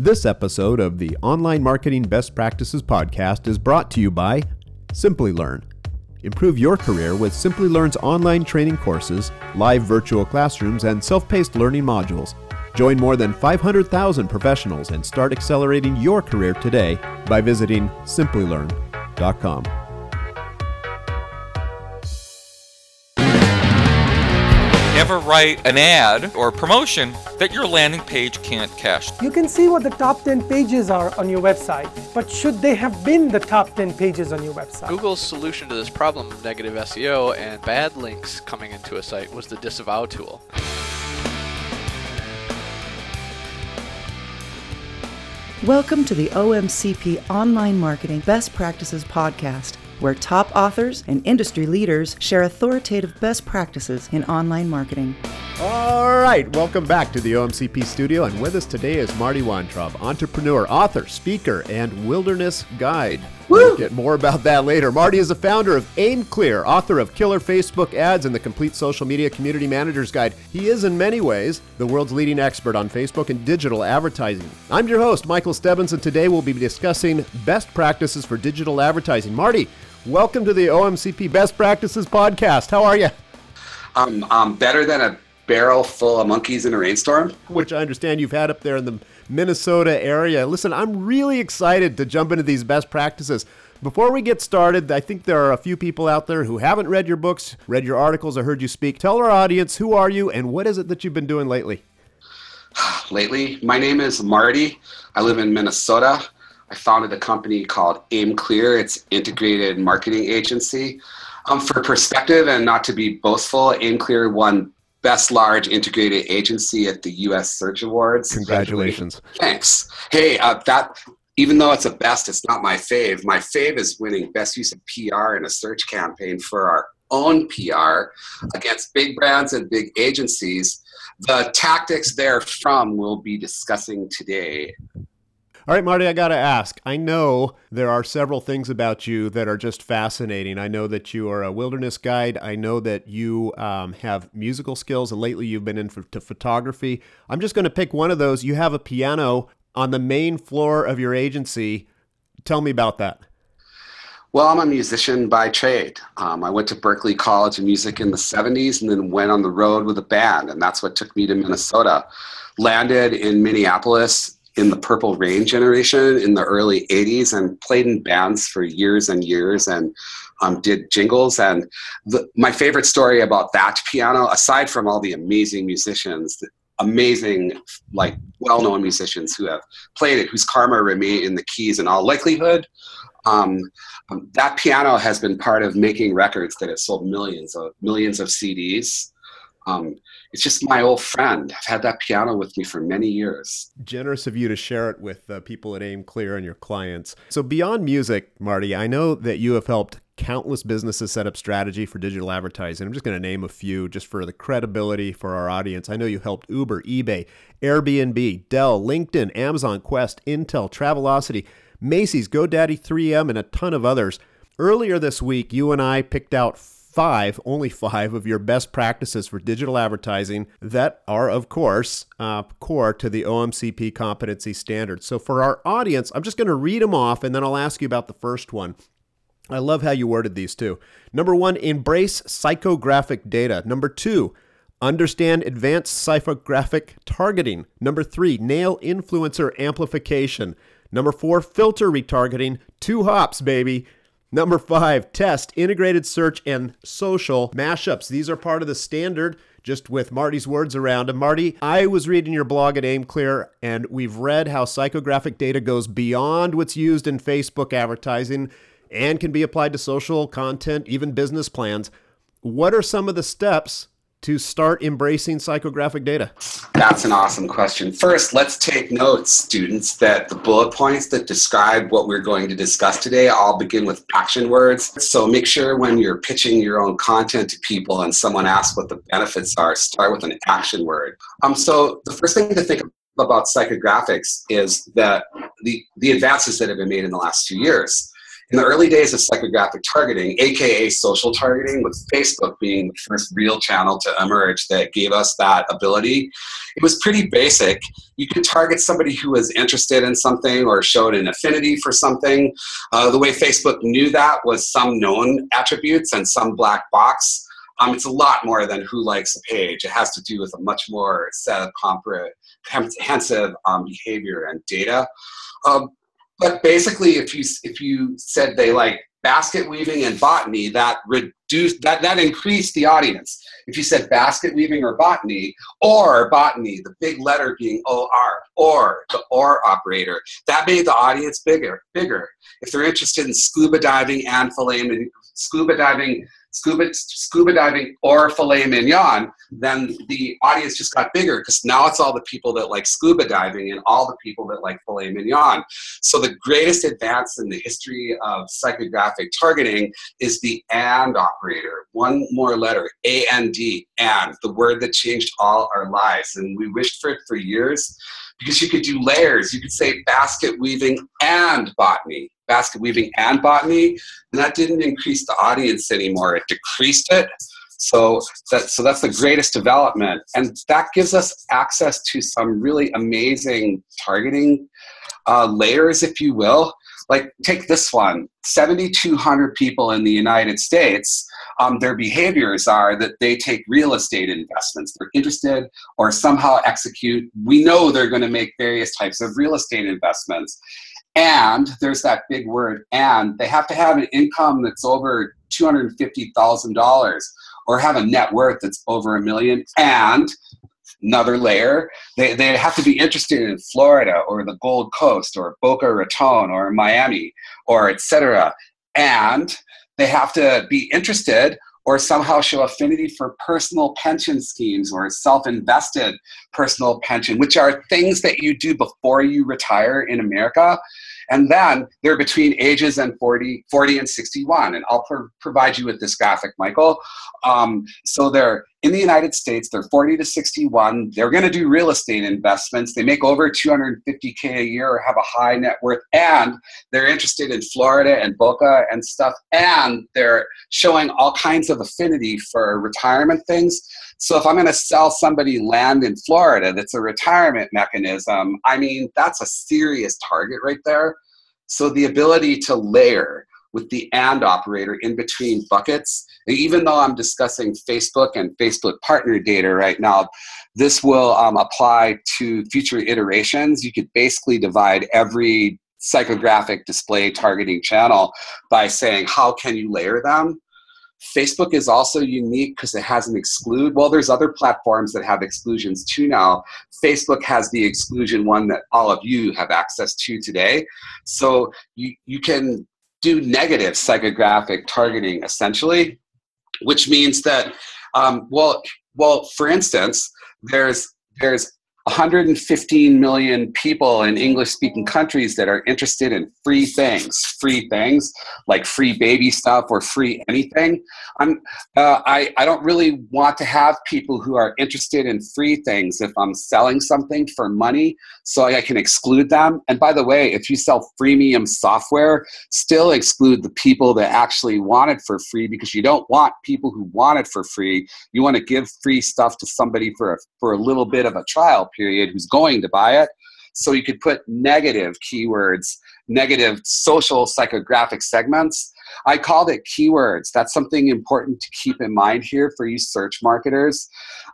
This episode of the Online Marketing Best Practices podcast is brought to you by Simplilearn. Improve your career with Simplilearn's online training courses, live virtual classrooms, and self paced learning modules. Join more than 500,000 professionals and start accelerating your career today by visiting simplilearn.com. Never write an ad or promotion that your landing page can't cash. You can see what the top 10 pages are on your website, but should they have been the top 10 pages on your website? Google's solution to this problem of negative SEO and bad links coming into a site was the disavow tool. Welcome to the OMCP Online Marketing Best Practices Podcast, where top authors and industry leaders share authoritative best practices in online marketing. All right, welcome back to the OMCP studio, and with us today is Marty Weintraub, entrepreneur, author, speaker, and wilderness guide. We'll get more about that later. Marty is the founder of AimClear, author of Killer Facebook Ads and the Complete Social Media Community Manager's Guide. He is, in many ways, the world's leading expert on Facebook and digital advertising. I'm your host, Michael Stebbins, and today we'll be discussing best practices for digital advertising. Marty, welcome to the OMCP Best Practices podcast. How are you? Um, um, better than a barrel full of monkeys in a rainstorm. Which I understand you've had up there in the Minnesota area. Listen, I'm really excited to jump into these best practices. Before we get started, I think there are a few people out there who haven't read your books, read your articles, or heard you speak. Tell our audience who are you and what is it that you've been doing lately? lately, my name is Marty. I live in Minnesota. I founded a company called AimClear. It's integrated marketing agency. Um, for perspective and not to be boastful, AimClear won Best Large Integrated Agency at the U.S. Search Awards. Congratulations! Thanks. Hey, uh, that even though it's a best, it's not my fave. My fave is winning Best Use of PR in a search campaign for our own PR against big brands and big agencies. The tactics therefrom we'll be discussing today. All right, Marty, I got to ask. I know there are several things about you that are just fascinating. I know that you are a wilderness guide. I know that you um, have musical skills, and lately you've been into photography. I'm just going to pick one of those. You have a piano on the main floor of your agency. Tell me about that. Well, I'm a musician by trade. Um, I went to Berklee College of Music in the 70s and then went on the road with a band, and that's what took me to Minnesota. Landed in Minneapolis in the Purple Rain generation in the early 80s and played in bands for years and years and um, did jingles. And the, my favorite story about that piano, aside from all the amazing musicians, amazing, like well known musicians who have played it, whose karma remain in the keys in all likelihood. Um, um, that piano has been part of making records that have sold millions of millions of CDs. Um, it's just my old friend. I've had that piano with me for many years. Generous of you to share it with uh, people at AimClear and your clients. So, beyond music, Marty, I know that you have helped countless businesses set up strategy for digital advertising. I'm just going to name a few just for the credibility for our audience. I know you helped Uber, eBay, Airbnb, Dell, LinkedIn, Amazon, Quest, Intel, Travelocity, Macy's, GoDaddy, 3M, and a ton of others. Earlier this week, you and I picked out five, only five of your best practices for digital advertising that are, of course, uh, core to the OMCP competency standards. So for our audience, I'm just going to read them off and then I'll ask you about the first one. I love how you worded these too. Number one, embrace psychographic data. Number two, understand advanced psychographic targeting. Number three, nail influencer amplification. Number four, filter retargeting. Two hops, baby. Number five, test integrated search and social mashups. These are part of the standard, just with Marty's words around them. Marty, I was reading your blog at AimClear, and we've read how psychographic data goes beyond what's used in Facebook advertising and can be applied to social content, even business plans. What are some of the steps to start embracing psychographic data? That's an awesome question. First, let's take notes, students, that the bullet points that describe what we're going to discuss today all begin with action words. So make sure when you're pitching your own content to people and someone asks what the benefits are, start with an action word. Um, so the first thing to think about psychographics is that the, the advances that have been made in the last few years in the early days of psychographic targeting, aka social targeting, with Facebook being the first real channel to emerge that gave us that ability, it was pretty basic. You could target somebody who was interested in something or showed an affinity for something. Uh, the way Facebook knew that was some known attributes and some black box. Um, it's a lot more than who likes a page. It has to do with a much more set of comprehensive um, behavior and data. Um, but basically, if you if you said they like basket weaving and botany, that reduced that that increased the audience. If you said basket weaving or botany, or botany, the big letter being OR, or the OR operator, that made the audience bigger, bigger. If they're interested in scuba diving and filet scuba diving scuba, scuba diving or filet mignon, then the audience just got bigger because now it's all the people that like scuba diving and all the people that like filet mignon. So the greatest advance in the history of psychographic targeting is the AND operator. One more letter, A-N-D, AND, the word that changed all our lives. And we wished for it for years because you could do layers. You could say basket weaving and botany basket weaving and botany, and that didn't increase the audience anymore. It decreased it. So that so that's the greatest development, and that gives us access to some really amazing targeting uh, layers, if you will. Like take this one: 7,200 people in the United States. Um, their behaviors are that they take real estate investments. They're interested or somehow execute. We know they're going to make various types of real estate investments and there's that big word and they have to have an income that's over $250,000 or have a net worth that's over a million. And another layer they, they have to be interested in florida or the gold coast or boca raton or miami or etc and they have to be interested or somehow show affinity for personal pension schemes or self-invested personal pension which are things that you do before you retire in america and then they're between ages and 40, 40 and 61. And I'll pro- provide you with this graphic, Michael. Um, so they're in the United States, they're 40 to 61. They're going to do real estate investments. They make over 250K a year or have a high net worth. And they're interested in Florida and Boca and stuff. And they're showing all kinds of affinity for retirement things. So if I'm going to sell somebody land in Florida that's a retirement mechanism, I mean, that's a serious target right there. So the ability to layer with the and operator in between buckets, even though I'm discussing Facebook and Facebook partner data right now, this will um, apply to future iterations. You could basically divide every psychographic display targeting channel by saying, how can you layer them? Facebook is also unique because it has an exclude. Well, there's other platforms that have exclusions too now. Facebook has the exclusion one that all of you have access to today. So you, you can do negative psychographic targeting essentially, which means that, um, well, well, for instance, there's there's 115 million people in English speaking countries that are interested in free things, free things like free baby stuff or free anything. I'm, uh, I, I don't really want to have people who are interested in free things if I'm selling something for money so I can exclude them. And by the way, if you sell freemium software, still exclude the people that actually want it for free because you don't want people who want it for free. You want to give free stuff to somebody for a, for a little bit of a trial period who's going to buy it. So you could put negative keywords, negative social psychographic segments. I called it keywords. That's something important to keep in mind here for you search marketers.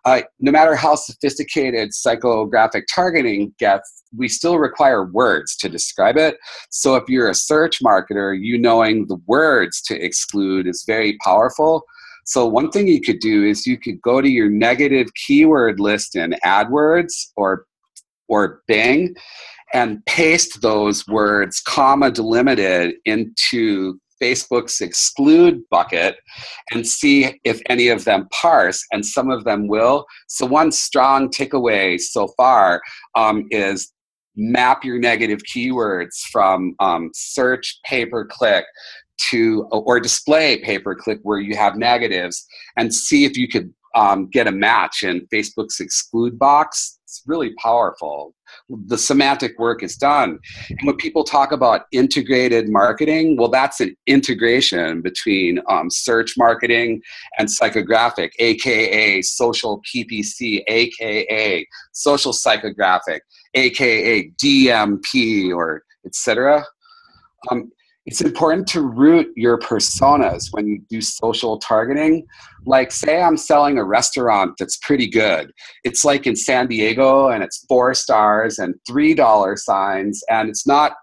Uh, no matter how sophisticated psychographic targeting gets, we still require words to describe it. So if you're a search marketer, you knowing the words to exclude is very powerful. So one thing you could do is you could go to your negative keyword list in AdWords or or Bing and paste those words comma delimited into Facebook's exclude bucket and see if any of them parse, and some of them will. So, one strong takeaway so far um, is map your negative keywords from um, search pay per click to or display pay per click where you have negatives and see if you could um, get a match in facebook's exclude box it's really powerful the semantic work is done. And when people talk about integrated marketing, well, that's an integration between um, search marketing and psychographic, aka social PPC, aka social psychographic, aka DMP, or etc. Um, it's important to root your personas when you do social targeting. Like, say, I'm selling a restaurant that's pretty good. It's like in San Diego and it's four stars and three dollar signs, and it's not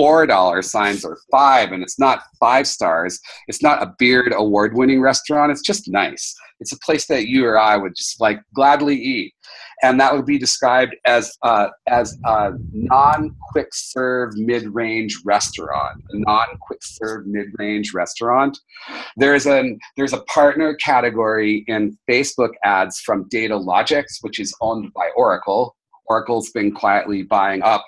four dollar signs or five, and it's not five stars. It's not a beard award winning restaurant. It's just nice. It's a place that you or I would just like gladly eat and that would be described as uh, as a non-quick serve mid-range restaurant. A non-quick serve mid-range restaurant. There's an there's a partner category in Facebook ads from Datalogix, which is owned by Oracle. Oracle's been quietly buying up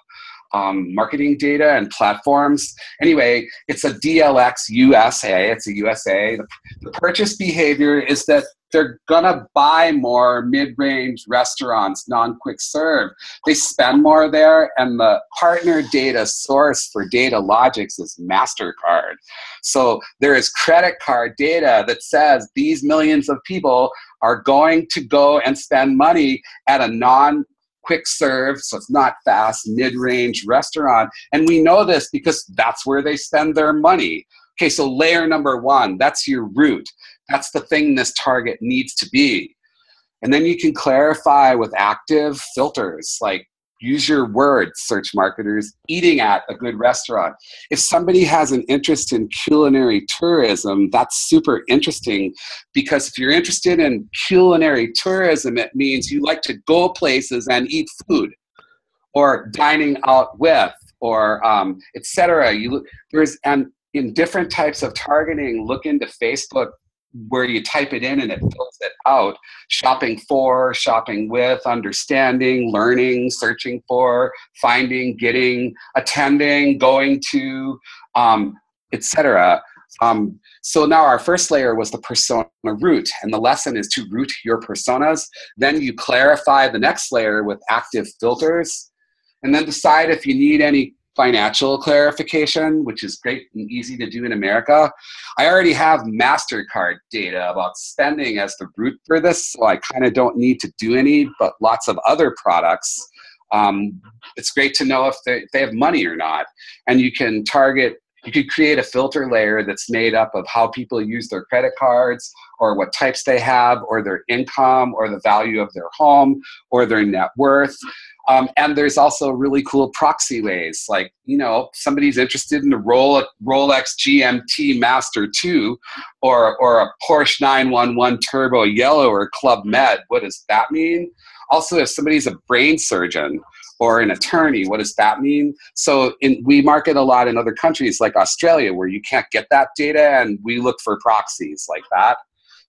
um, marketing data and platforms. Anyway, it's a DLX USA. It's a USA. The, the purchase behavior is that they're gonna buy more mid-range restaurants, non-quick serve. They spend more there, and the partner data source for Datalogix is Mastercard. So there is credit card data that says these millions of people are going to go and spend money at a non quick serve, so it's not fast, mid range restaurant. And we know this because that's where they spend their money. Okay, so layer number one, that's your root. That's the thing this target needs to be. And then you can clarify with active filters like use your words, search marketers, eating at a good restaurant. If somebody has an interest in culinary tourism, that's super interesting because if you're interested in culinary tourism, it means you like to go places and eat food or dining out with or um, etc. You there's and in different types of targeting, look into Facebook where you type it in and it fills it out. Shopping for shopping with understanding learning searching for finding getting attending going to um, etc um, so now our first layer was the persona root and the lesson is to root your personas. Then you clarify the next layer with active filters. And then decide if you need any financial clarification, which is great and easy to do in America. I already have MasterCard data about spending as the root for this, so I kind of don't need to do any, but lots of other products. Um, it's great to know if they, if they have money or not. And you can target you could create a filter layer that's made up of how people use their credit cards or what types they have or their income or the value of their home or their net worth um, and there's also really cool proxy ways, like you know somebody's interested in a Rolex, GMT Master 2, or or a Porsche 911 Turbo Yellow or Club Med. What does that mean? Also, if somebody's a brain surgeon or an attorney, what does that mean? So in, we market a lot in other countries like Australia where you can't get that data, and we look for proxies like that.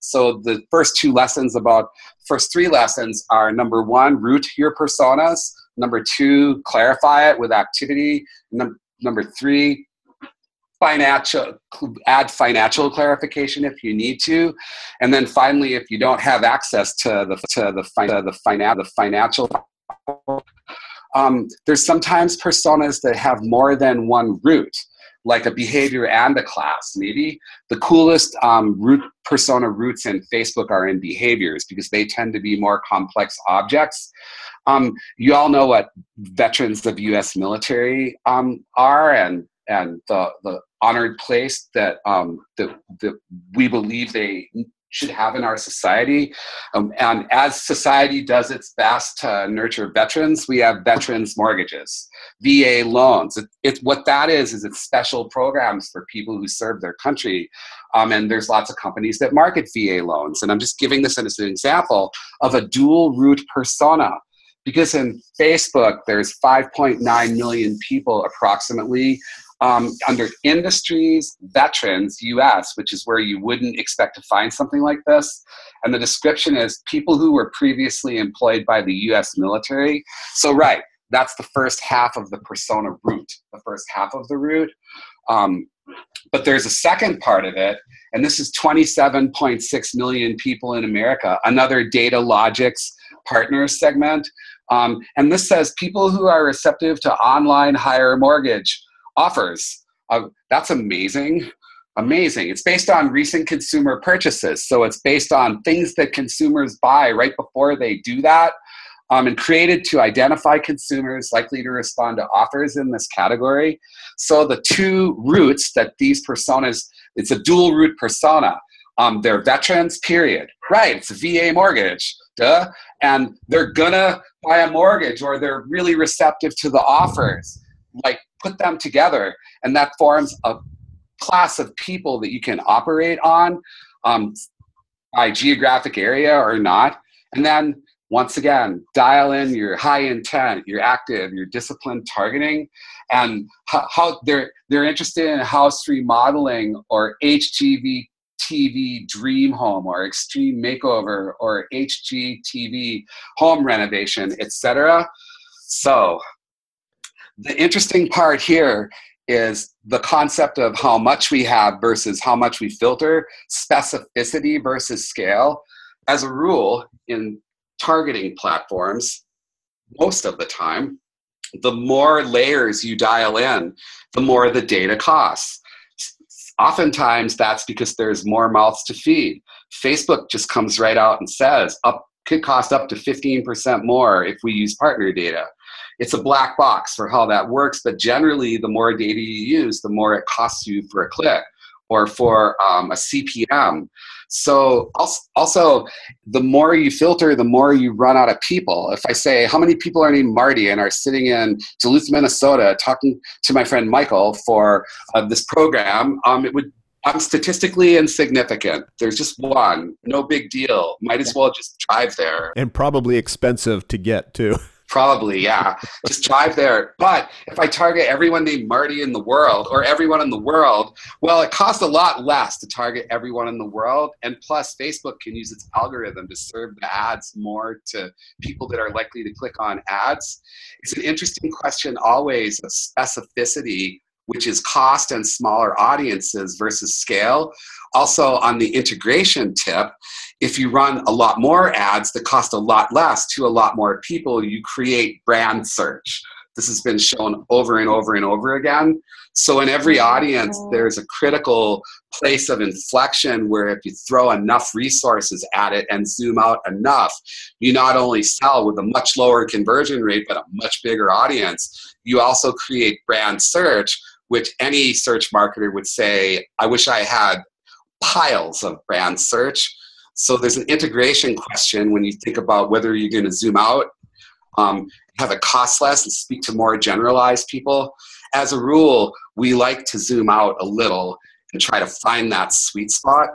So the first two lessons about first three lessons are number one, root your personas. Number two, clarify it with activity. Num- number three, financial add financial clarification if you need to and then finally if you don't have access to the to the, to the, finan- the financial um, there's sometimes personas that have more than one root like a behavior and a class. Maybe the coolest um, root persona roots in Facebook are in behaviors because they tend to be more complex objects. Um, you all know what veterans of U.S. military um, are, and and the the honored place that um, that that we believe they should have in our society. Um, and as society does its best to nurture veterans, we have veterans mortgages, VA loans. It, it, what that is, is it's special programs for people who serve their country. Um, and there's lots of companies that market VA loans. And I'm just giving this as an example of a dual root persona because in Facebook, there's 5.9 million people approximately um, under industries, veterans, US, which is where you wouldn't expect to find something like this. And the description is people who were previously employed by the US military. So, right, that's the first half of the persona root, the first half of the root. Um, but there's a second part of it, and this is 27.6 million people in America, another Datalogix partner segment Um, and this says people who are receptive to online higher mortgage offers. Uh, that's amazing. Amazing. It's based on recent consumer purchases. So it's based on things that consumers buy right before they do that um, and created to identify consumers likely to respond to offers in this category. So the two routes that these personas, it's a dual route persona. Um, they're veterans, period. Right, it's a VA mortgage, duh. And they're gonna buy a mortgage or they're really receptive to the offers. Like put them together, and that forms a class of people that you can operate on um, by geographic area or not. And then once again, dial in your high intent, your active, your disciplined targeting, and how, how they're they're interested in house remodeling or HGV TV dream home or extreme makeover or HGTV home renovation, etc. So the interesting part here is the concept of how much we have versus how much we filter, specificity versus scale. As a rule, in targeting platforms, most of the time, the more layers you dial in, the more the data costs. Oftentimes, that's because there's more mouths to feed. Facebook just comes right out and says, up could cost up to 15% more if we use partner data. It's a black box for how that works, but generally, the more data you use, the more it costs you for a click or for um, a CPM. So also, the more you filter, the more you run out of people. If I say, how many people are named Marty and are sitting in Duluth, Minnesota, talking to my friend Michael for uh, this program, um, it would I'm statistically insignificant. There's just one. No big deal. Might as well just drive there. And probably expensive to get too. Probably, yeah. Just drive there. But if I target everyone named Marty in the world or everyone in the world, well, it costs a lot less to target everyone in the world. And plus, Facebook can use its algorithm to serve the ads more to people that are likely to click on ads. It's an interesting question always of specificity which is cost and smaller audiences versus scale. Also, on the integration tip, if you run a lot more ads that cost a lot less to a lot more people, you create brand search. This has been shown over and over and over again. So, in every mm, audience, there's a critical place of inflection where if you throw enough resources at it and zoom out enough, you not only sell with a much lower conversion rate, but a much bigger audience. You also create brand search, which any search marketer would say, I wish I had piles of brand search. So there's an integration question when you think about whether you're going to zoom out, um, have it cost less, and speak to more generalized people. As a rule, we like to zoom out a little and try to find that sweet spot.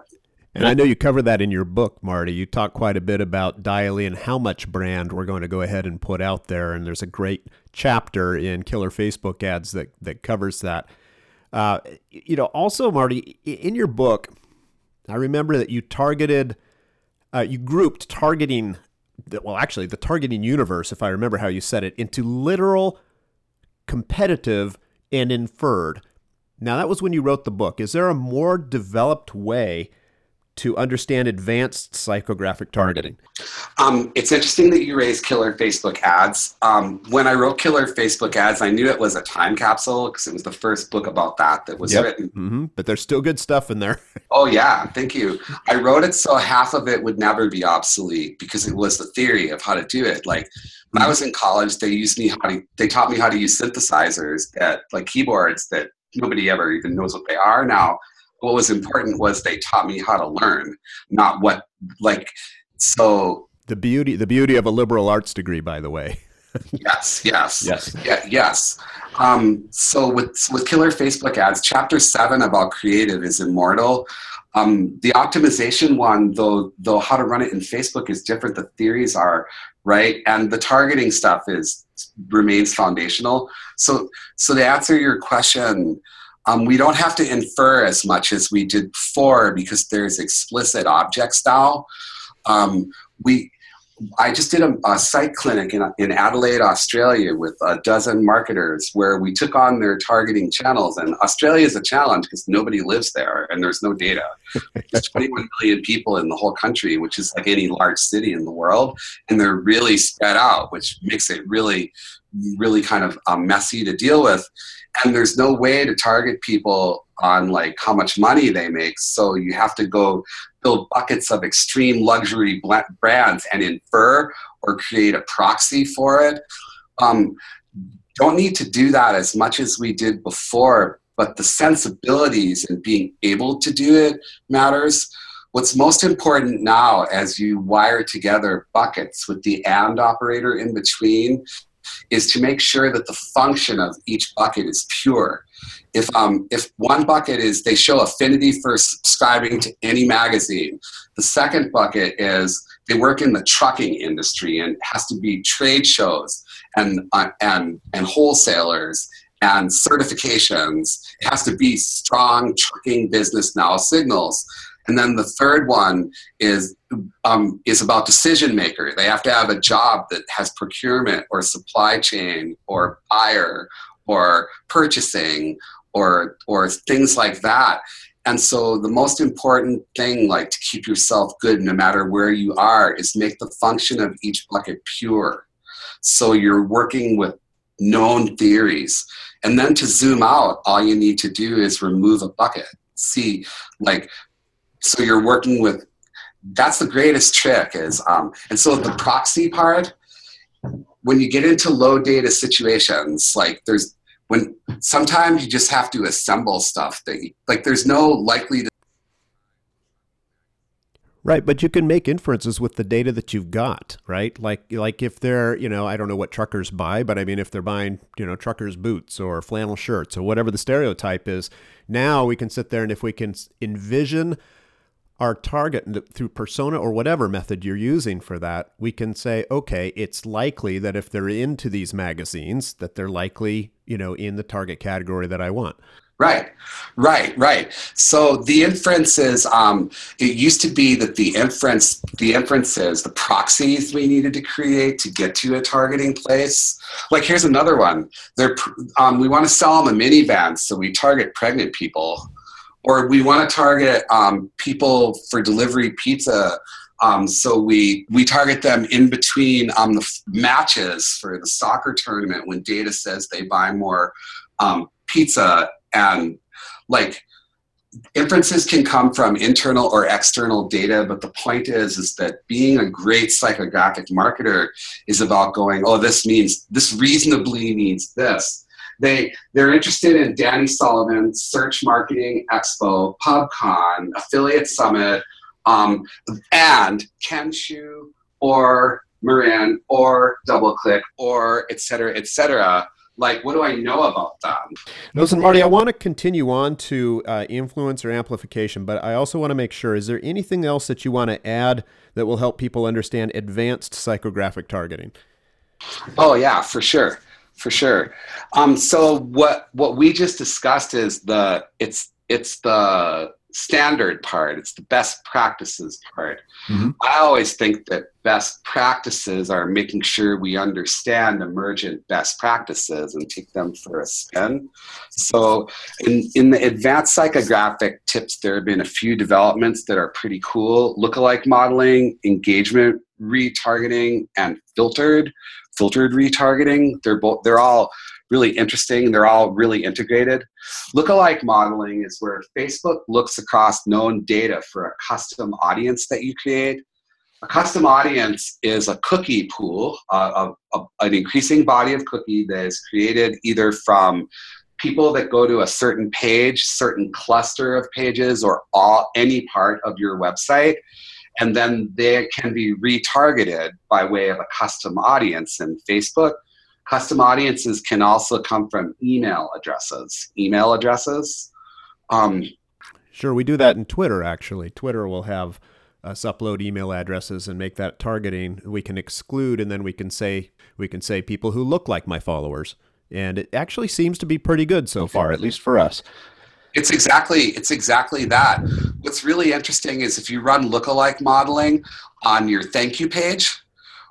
And I know you cover that in your book, Marty. You talk quite a bit about dialing how much brand we're going to go ahead and put out there. And there's a great chapter in Killer Facebook Ads that, that covers that. Uh, you know, also, Marty, in your book, I remember that you targeted, uh, you grouped targeting, well, actually, the targeting universe, if I remember how you said it, into literal, competitive, and inferred. Now, that was when you wrote the book. Is there a more developed way to understand advanced psychographic targeting? Um, it's interesting that you raised killer Facebook ads. Um, when I wrote killer Facebook ads, I knew it was a time capsule because it was the first book about that that was yep. written. Mm-hmm. But there's still good stuff in there. oh yeah, thank you. I wrote it so half of it would never be obsolete because it was the theory of how to do it. Like when I mm-hmm. was in college, they used me how to, they taught me how to use synthesizers that like keyboards that nobody ever even knows what they are now what was important was they taught me how to learn, not what like so the beauty the beauty of a liberal arts degree, by the way. yes, yes, yes, yeah, yes. Um, so with with killer Facebook ads, chapter seven about creative is immortal. Um, the optimization one, though, though how to run it in Facebook is different. The theories are right, and the targeting stuff is remains foundational. So, so to answer your question, um, we don't have to infer as much as we did before because there's explicit object style. Um, we I just did a, a site clinic in, in Adelaide, Australia, with a dozen marketers where we took on their targeting channels. And Australia is a challenge because nobody lives there and there's no data. There's 21 million people in the whole country, which is like any large city in the world, and they're really spread out, which makes it really, really kind of um, messy to deal with. And there's no way to target people on like how much money they make. So you have to go buckets of extreme luxury brands and infer or create a proxy for it. Um, don't need to do that as much as we did before, but the sensibilities and being able to do it matters. What's most important now as you wire together buckets with the AND operator in between is to make sure that the function of each bucket is pure if um, if one bucket is they show affinity for subscribing to any magazine the second bucket is they work in the trucking industry and has to be trade shows and uh, and and wholesalers and certifications it has to be strong trucking business now signals and then the third one is um, is about decision maker. They have to have a job that has procurement or supply chain or buyer or purchasing or or things like that. And so the most important thing like to keep yourself good no matter where you are is make the function of each bucket pure. So you're working with known theories. And then to zoom out all you need to do is remove a bucket. See like so you're working with that's the greatest trick is um, and so the proxy part when you get into low data situations like there's when sometimes you just have to assemble stuff that you, like there's no likely to Right, but you can make inferences with the data that you've got, right? Like like if they're, you know, I don't know what truckers buy, but I mean if they're buying, you know, truckers boots or flannel shirts or whatever the stereotype is, now we can sit there and if we can envision our target through persona or whatever method you're using for that, we can say, okay, it's likely that if they're into these magazines, that they're likely, you know, in the target category that I want. Right, right, right. So the inferences, um, it used to be that the inference, the inferences, the proxies we needed to create to get to a targeting place. Like here's another one. They're, um, we want to sell them a minivan, so we target pregnant people or we want to target um, people for delivery pizza. Um, so we we target them in between um, the f- matches for the soccer tournament when data says they buy more um, pizza and like inferences can come from internal or external data but the point is is that being a great psychographic marketer is about going oh this means this reasonably means this they they're interested in Danny Sullivan's Search Marketing Expo, PubCon, Affiliate Summit, um, and Kenshoo or Marin or DoubleClick or et cetera, et cetera. Like, what do I know about them? Listen, Marty, I want to continue on to uh, influencer amplification, but I also want to make sure is there anything else that you want to add that will help people understand advanced psychographic targeting? Oh, yeah, for sure for sure. Um, so what what we just discussed is the it's it's the standard part. It's the best practices part. Mm-hmm. I always think that best practices are making sure we understand emergent best practices and take them for a spin. So in in the advanced psychographic tips, there have been a few developments that are pretty cool. Lookalike modeling, engagement retargeting, and filtered filtered retargeting. They're both they're all really interesting. They're all really integrated. Lookalike modeling is where Facebook looks across known data for a custom audience that you create. A custom audience is a cookie pool, uh, of, an increasing body of cookie that is created either from people that go to a certain page, certain cluster of pages, or all any part of your website and then they can be retargeted by way of a custom audience in Facebook. Custom audiences can also come from email addresses. Email addresses. Um, sure, we do that in Twitter. Actually, Twitter will have us upload email addresses and make that targeting. We can exclude, and then we can say we can say people who look like my followers, and it actually seems to be pretty good so far, at least for us. It's exactly it's exactly that. What's really interesting is if you run lookalike modeling on your thank you page,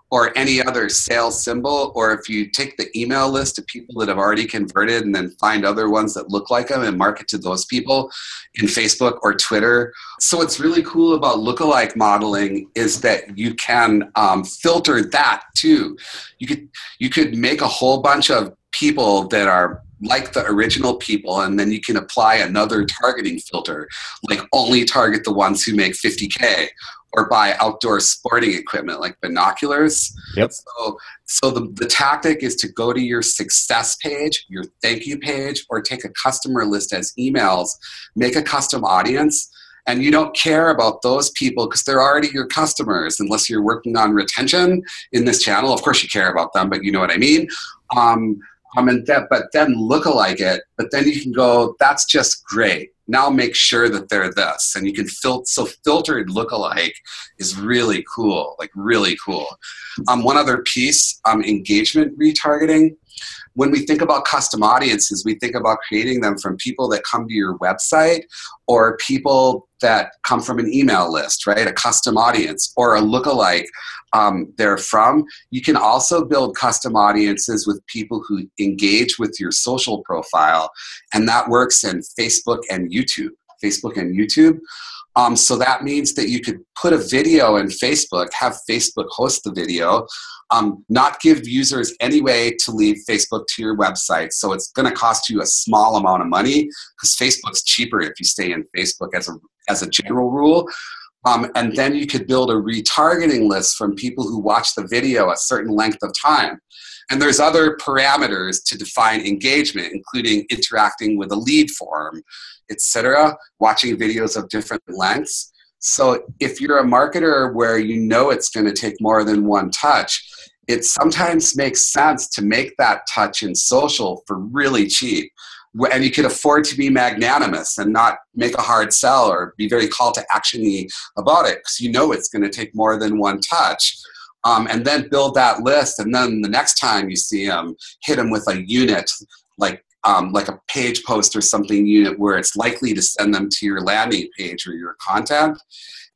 or any other sales symbol, or if you take the email list of people that have already converted and then find other ones that look like them and market to those people in Facebook or Twitter. So, what's really cool about lookalike modeling is that you can um, filter that too. You could you could make a whole bunch of people that are like the original people and then you can apply another targeting filter like only target the ones who make 50k or buy outdoor sporting equipment like binoculars. Yep. so so the, the tactic is to go to your success page your thank you page or take a customer list as emails make a custom audience and you don't care about those people because they're already your customers unless you're working on retention in this channel. Of course you care about them but you know what i mean? Um, um, and that, but then look alike it. But then you can go, that's just great. Now make sure that they're this, and you can filter. So filtered lookalike is really cool, like really cool. Um, one other piece, um, engagement retargeting. When we think about custom audiences, we think about creating them from people that come to your website or people that come from an email list, right? A custom audience or a lookalike um, they're from. You can also build custom audiences with people who engage with your social profile, and that works in Facebook and YouTube. Facebook and YouTube. Um, so that means that you could put a video in Facebook, have Facebook host the video, um, not give users any way to leave Facebook to your website. So it's going to cost you a small amount of money because Facebook's cheaper if you stay in Facebook as a as a general rule. Um, and then you could build a retargeting list from people who watch the video a certain length of time. And there's other parameters to define engagement, including interacting with a lead form, etc., watching videos of different lengths. So if you're a marketer where you know it's going to take more than one touch, it sometimes makes sense to make that touch in social for really cheap. And you can afford to be magnanimous and not make a hard sell or be very call to actiony about it because you know it's going to take more than one touch. Um, and then build that list. And then the next time you see them, hit them with a unit like um, like a page post or something unit where it's likely to send them to your landing page or your content.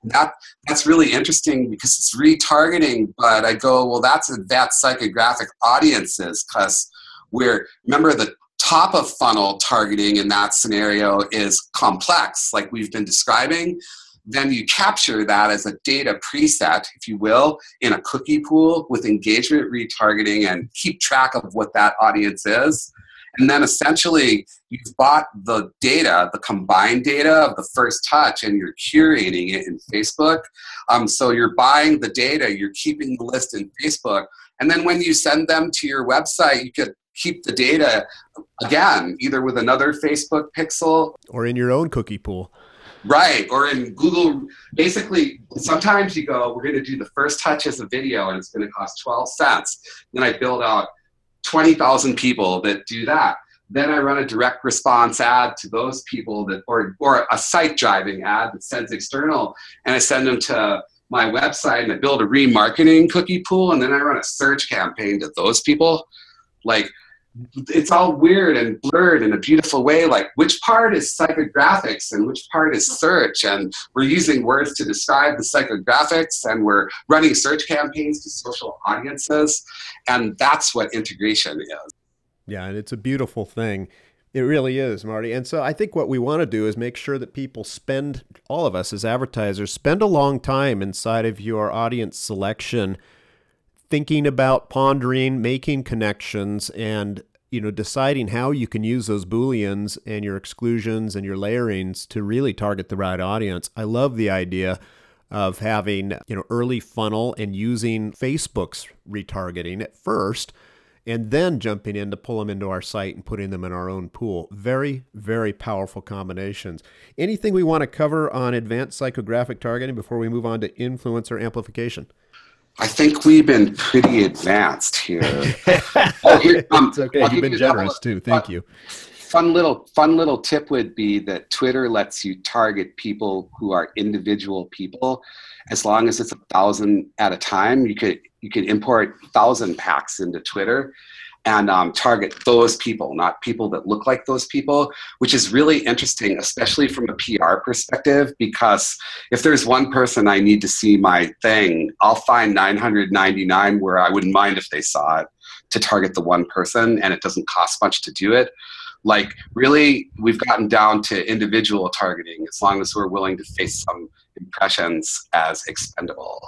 That that's really interesting because it's retargeting. But I go, well, that's that psychographic audiences because we're remember the top of funnel targeting in that scenario is complex, like we've been describing then you capture that as a data preset, if you will, in a cookie pool with engagement retargeting and keep track of what that audience is. And then essentially, you've bought the data, the combined data of the first touch, and you're curating it in Facebook. Um, so you're buying the data, you're keeping the list in Facebook. And then when you send them to your website, you could keep the data again, either with another Facebook pixel or in your own cookie pool. Right. Or in Google, basically, sometimes you go, we're going to do the first touch as a video and it's going to cost 12 cents. Then I build out 20,000 people that do that. Then I run a direct response ad to those people that, or, or a site driving ad that sends external, and I send them to my website and I build a remarketing cookie pool, and then I run a search campaign to those people. Like, it's all weird and blurred in a beautiful way like which part is psychographics and which part is search? And we're using words to describe the psychographics and we're running search campaigns to social audiences and that's what integration is. Yeah and it's a beautiful thing. It really is, Marty. And so I think what we want to do is make sure that people spend, all of us as advertisers, spend a long time inside of your audience selection thinking about pondering, making connections, and you know deciding how you can use those booleans and your exclusions and your layerings to really target the right audience. I love the idea of having you know early funnel and using Facebook's retargeting at first and then jumping in to pull them into our site and putting them in our own pool. Very, very powerful combinations. Anything we want to cover on advanced psychographic targeting before we move on to influencer amplification? I think we've been pretty advanced here. oh, here um, it's okay. You've been generous too. Thank you. Fun little fun little tip would be that Twitter lets you target people who are individual people, as long as it's a thousand at a time. You could you could import thousand packs into Twitter, and um, target those people, not people that look like those people, which is really interesting, especially from a PR perspective. Because if there's one person I need to see my thing, I'll find 999 where I wouldn't mind if they saw it to target the one person, and it doesn't cost much to do it. Like, really, we've gotten down to individual targeting as long as we're willing to face some impressions as expendable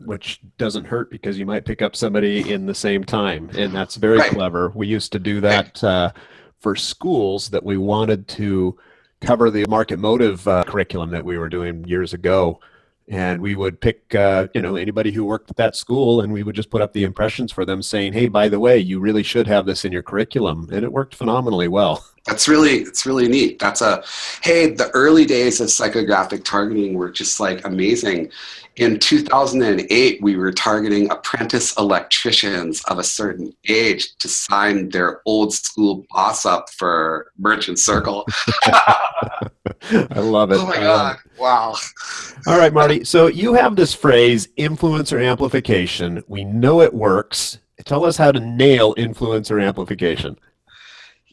which doesn't hurt because you might pick up somebody in the same time and that's very right. clever. We used to do that uh, for schools that we wanted to cover the market motive uh, curriculum that we were doing years ago. And we would pick uh, you know anybody who worked at that school and we would just put up the impressions for them saying hey by the way you really should have this in your curriculum. And it worked phenomenally well that's really it's really neat. That's a hey the early days of psychographic targeting were just like amazing. In 2008 we were targeting apprentice electricians of a certain age to sign their old school boss up for merchant circle. I love it. Oh my god. wow. All right marty so you have this phrase influencer amplification. We know it works. Tell us how to nail influencer amplification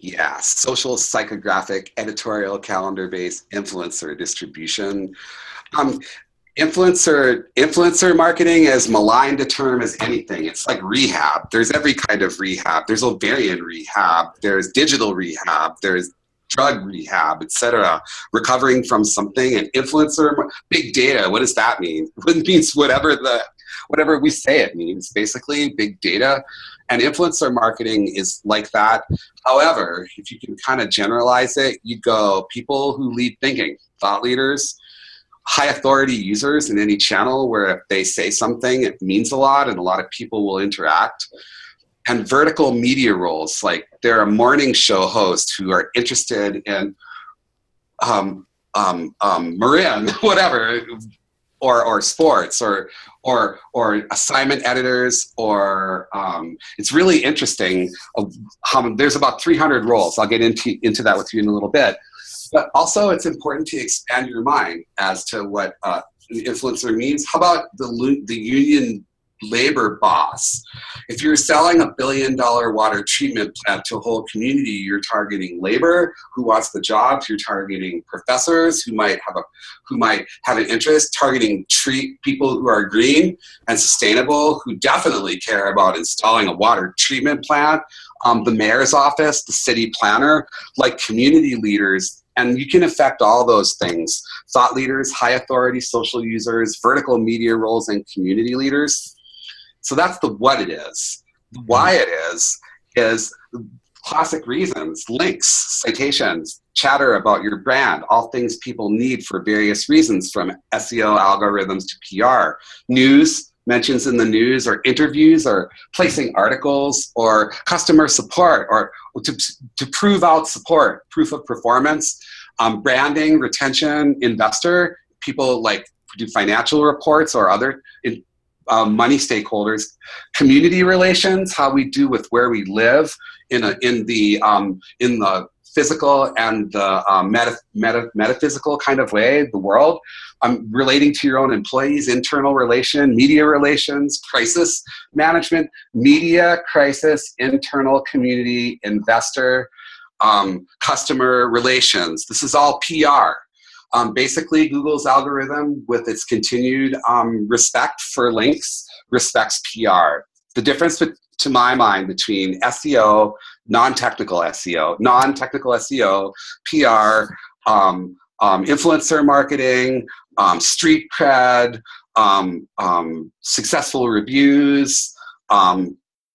yeah, social psychographic editorial calendar based influencer distribution. Um, influencer influencer marketing is maligned a term as anything. It's like rehab. There's every kind of rehab. There's ovarian rehab. There's digital rehab. There's drug rehab etc recovering from something and influencer big data what does that mean? It means whatever the whatever we say it means. Basically big data and influencer marketing is like that. However, if you can kind of generalize it, you go people who lead thinking, thought leaders, high authority users in any channel where if they say something, it means a lot and a lot of people will interact. And vertical media roles, like they're a morning show host who are interested in um, um, um, Marin, whatever, or or sports or or or assignment editors or um, it's really interesting there's about 300 roles. I'll get into into that with you in a little bit. But also it's important to expand your mind as to what uh, influencer means how about the the union labor boss. If you're selling a billion dollar water treatment plant to a whole community, you're targeting labor. Who wants the jobs, you're targeting professors who might have a who might have an interest, targeting treat people who are green and sustainable, who definitely care about installing a water treatment plant. Um, the mayor's office, the city planner, like community leaders. And you can affect all those things. Thought leaders high authority social users vertical media roles and community leaders so that's the what it is. The why it is is classic reasons, links, citations, chatter about your brand, all things people need for various reasons from SEO algorithms to PR, news, mentions in the news or interviews or placing articles or customer support or to, to prove out support, proof of performance, um, branding, retention, investor, people like do financial reports or other um, money stakeholders, community relations, how we do with where we live in a, in the um, in the physical and the um, meta, meta, metaphysical kind of way, the world, um, relating to your own employees, internal relation, media relations, crisis management, media, crisis, internal community, investor, um, customer relations. This is all PR. Um, basically, Google's algorithm, with its continued um, respect for links, respects PR. The difference, to my mind, between SEO, non-technical SEO, non-technical SEO, PR, um, um, influencer marketing, um, street cred, um, successful reviews,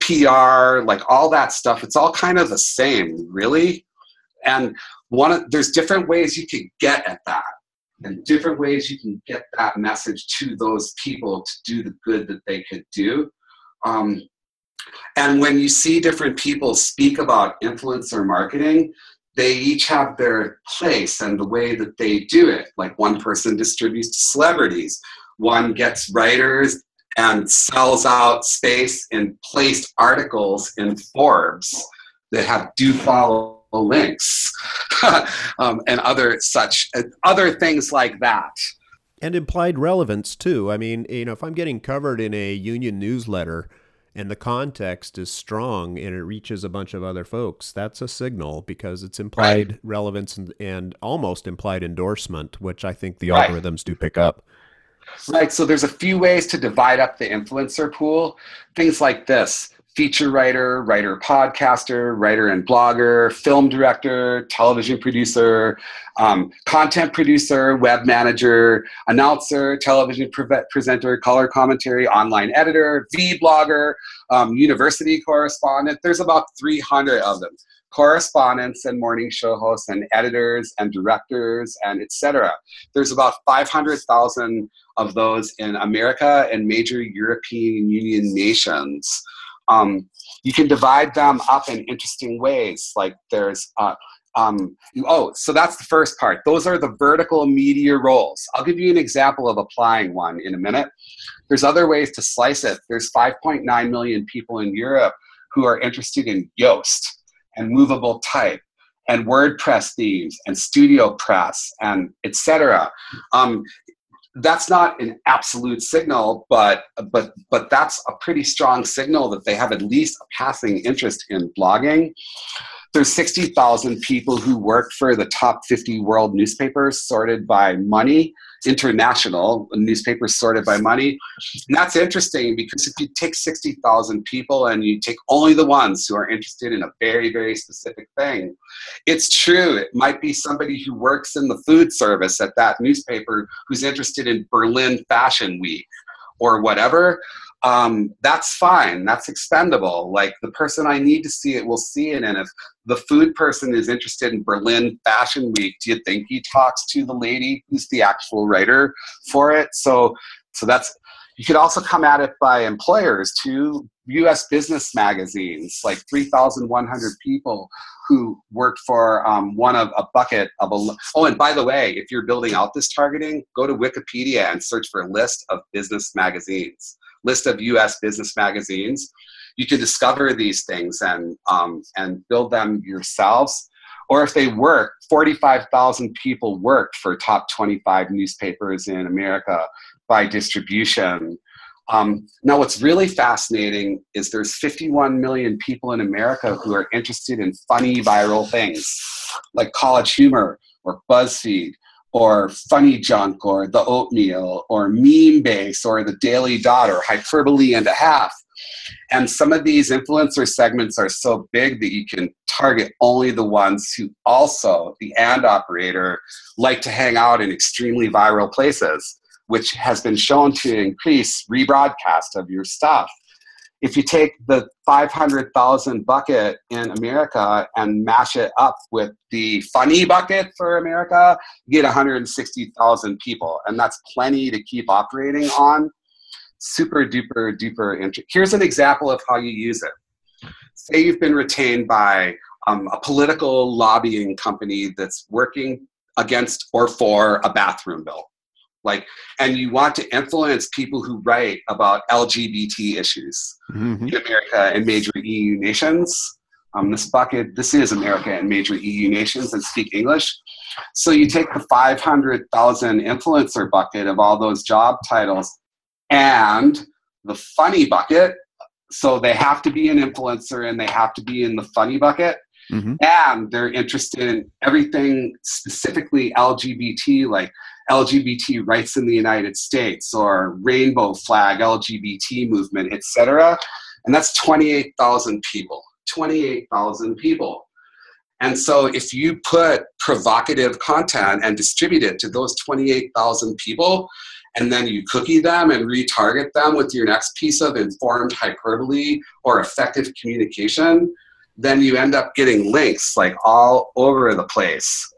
PR, like all that stuff. It's all kind of the same, really. And one of, there's different ways you can get at that and different ways you can get that message to those people to do the good that they could do. Um, and when you see different people speak about influencer marketing they each have their place and the way that they do it. Like one person distributes to celebrities one gets writers and sells out space in placed articles in forbes that have do follow links um, and other such uh, other things like that and implied relevance too i mean you know if i'm getting covered in a union newsletter and the context is strong and it reaches a bunch of other folks, that's a signal because it's implied right. relevance and, and, almost implied endorsement, which I think the right. algorithms do pick up. Right. So there's a few ways to divide up the influencer pool. Things like this feature writer, writer podcaster, writer and blogger, film director, television producer, um, content producer, web manager, announcer, television pre- presenter, color commentary, online editor, vlogger, um, university correspondent. There's about 300 of them. Correspondents and morning show hosts and editors and directors and etc. There's about 500,000 of those in America and major European Union nations. Um, you can divide them up in interesting ways. Like there's, uh, um, oh, so that's the first part. Those are the vertical media roles. I'll give you an example of applying one in a minute. There's other ways to slice it. There's 5.9 million people in Europe who are interested in Yoast and movable type and WordPress themes and Studio Press and etc. Um, that's not an absolute signal, but but but that's a pretty strong signal that they have at least a passing interest in blogging. There's 60,000 people who work for the top 50 world newspapers sorted by money international newspapers sorted by money. And that's interesting because if you take 60,000 people and you take only the ones who are interested in a very, very specific thing, it's true. It might be somebody who works in the food service at that newspaper who's interested in Berlin Fashion Week or whatever um, that's fine. That's expendable. Like the person I need to see it will see it. And if the food person is interested in Berlin Fashion Week, do you think he talks to the lady who's the actual writer for it? So, so that's. You could also come at it by employers to U.S. business magazines, like 3,100 people who worked for um, one of a bucket of a. Oh, and by the way, if you're building out this targeting, go to Wikipedia and search for a list of business magazines list of U.S. business magazines. You can discover these things and um, and build them yourselves. Or if they work, 45,000 people work for top 25 newspapers in America by distribution. Um, now, what's really fascinating is there's 51 million people in America who are interested in funny viral things like college humor or BuzzFeed or Funny Junk or The Oatmeal or Meme Base or The Daily Dot or Hyperbole and a Half. And some of these influencer segments are so big that you can target only the ones who also, the and operator, like to hang out in extremely viral places, which has been shown to increase rebroadcast of your stuff if you take the 500,000 bucket in America and mash it up with the funny bucket for America, you get 160,000 people. And that's plenty to keep operating on. Super duper duper interesting. Here's an example of how you use it. Say you've been retained by um, a political lobbying company that's working against or for a bathroom bill like and you want to influence people who write about lgbt issues mm-hmm. in america and major eu nations um, this bucket this is america and major eu nations that speak english so you take the 500000 influencer bucket of all those job titles and the funny bucket so they have to be an influencer and they have to be in the funny bucket mm-hmm. and they're interested in everything specifically lgbt like LGBT rights in the United States or rainbow flag LGBT movement, etc. And that's 28,000 people. 28,000 people. And so if you put provocative content and distribute it to those 28,000 people, and then you cookie them and retarget them with your next piece of informed hyperbole or effective communication, then you end up getting links like all over the place.